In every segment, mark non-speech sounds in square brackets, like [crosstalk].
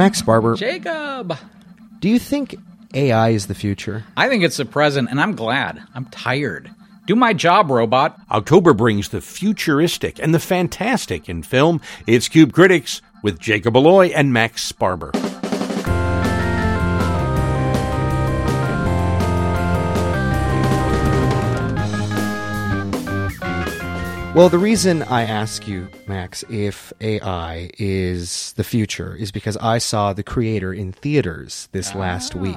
Max Sparber, Jacob. do you think AI is the future? I think it's the present, and I'm glad. I'm tired. Do my job, robot. October brings the futuristic and the fantastic in film. It's Cube Critics with Jacob Aloi and Max Sparber. Well, the reason I ask you, Max, if AI is the future is because I saw The Creator in theaters this last week.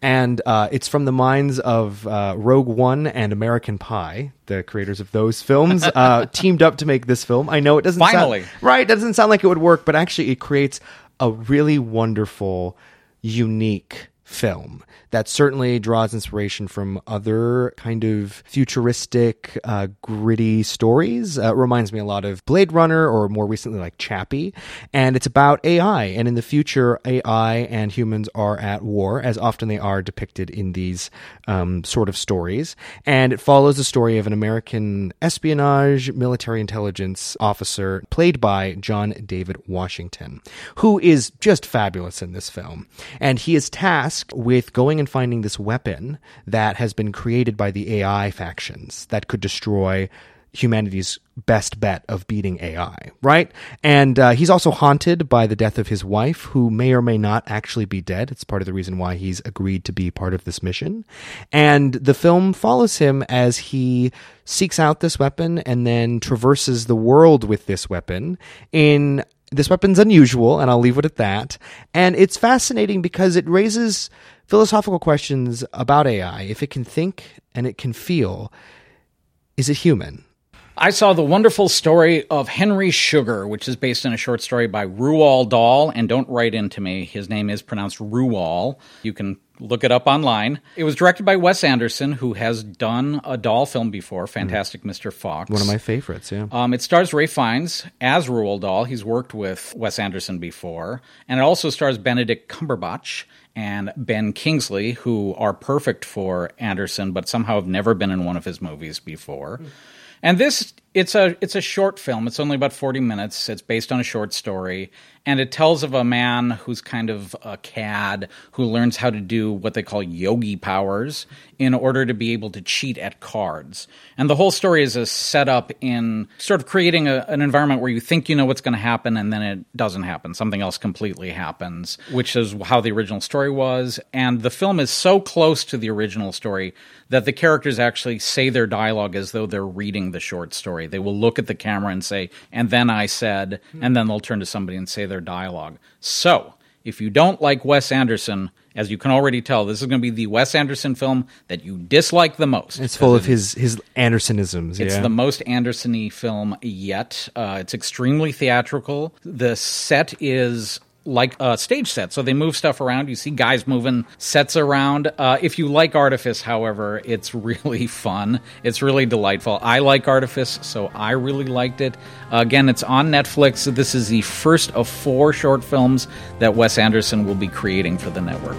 And uh, it's from the minds of uh, Rogue One and American Pie, the creators of those films, [laughs] uh, teamed up to make this film. I know it doesn't Finally. sound right, doesn't sound like it would work, but actually it creates a really wonderful, unique film that certainly draws inspiration from other kind of futuristic, uh, gritty stories. Uh, reminds me a lot of Blade Runner or more recently like Chappie. And it's about AI. And in the future, AI and humans are at war, as often they are depicted in these um, sort of stories. And it follows the story of an American espionage military intelligence officer played by John David Washington, who is just fabulous in this film. And he is tasked with going and finding this weapon that has been created by the AI factions that could destroy humanity's best bet of beating AI, right? And uh, he's also haunted by the death of his wife, who may or may not actually be dead. It's part of the reason why he's agreed to be part of this mission. And the film follows him as he seeks out this weapon and then traverses the world with this weapon in this weapon's unusual, and I'll leave it at that. And it's fascinating because it raises philosophical questions about AI. If it can think and it can feel, is it human? I saw the wonderful story of Henry Sugar, which is based on a short story by Roald Dahl. And don't write into me, his name is pronounced Rual. You can look it up online. It was directed by Wes Anderson, who has done a Dahl film before, Fantastic Mr. Fox. One of my favorites, yeah. Um, it stars Ralph Fiennes as Roald Dahl. He's worked with Wes Anderson before. And it also stars Benedict Cumberbatch and Ben Kingsley, who are perfect for Anderson, but somehow have never been in one of his movies before. And this it's a it's a short film. It's only about 40 minutes. It's based on a short story and it tells of a man who's kind of a cad who learns how to do what they call yogi powers in order to be able to cheat at cards. And the whole story is a setup in sort of creating a, an environment where you think you know what's going to happen and then it doesn't happen. Something else completely happens, which is how the original story was. And the film is so close to the original story that the characters actually say their dialogue as though they're reading the short story. They will look at the camera and say, and then I said, and then they'll turn to somebody and say their dialogue. So, if you don't like Wes Anderson, as you can already tell, this is going to be the Wes Anderson film that you dislike the most. It's full of his his Andersonisms. It's yeah. the most Anderson-y film yet. Uh, it's extremely theatrical. The set is like a stage set, so they move stuff around. You see guys moving sets around. Uh, if you like Artifice, however, it's [laughs] really fun. It's really delightful. I like Artifice, so I really liked it. Uh, again, it's on Netflix. This is the first of four short films that Wes Anderson will be creating for the network.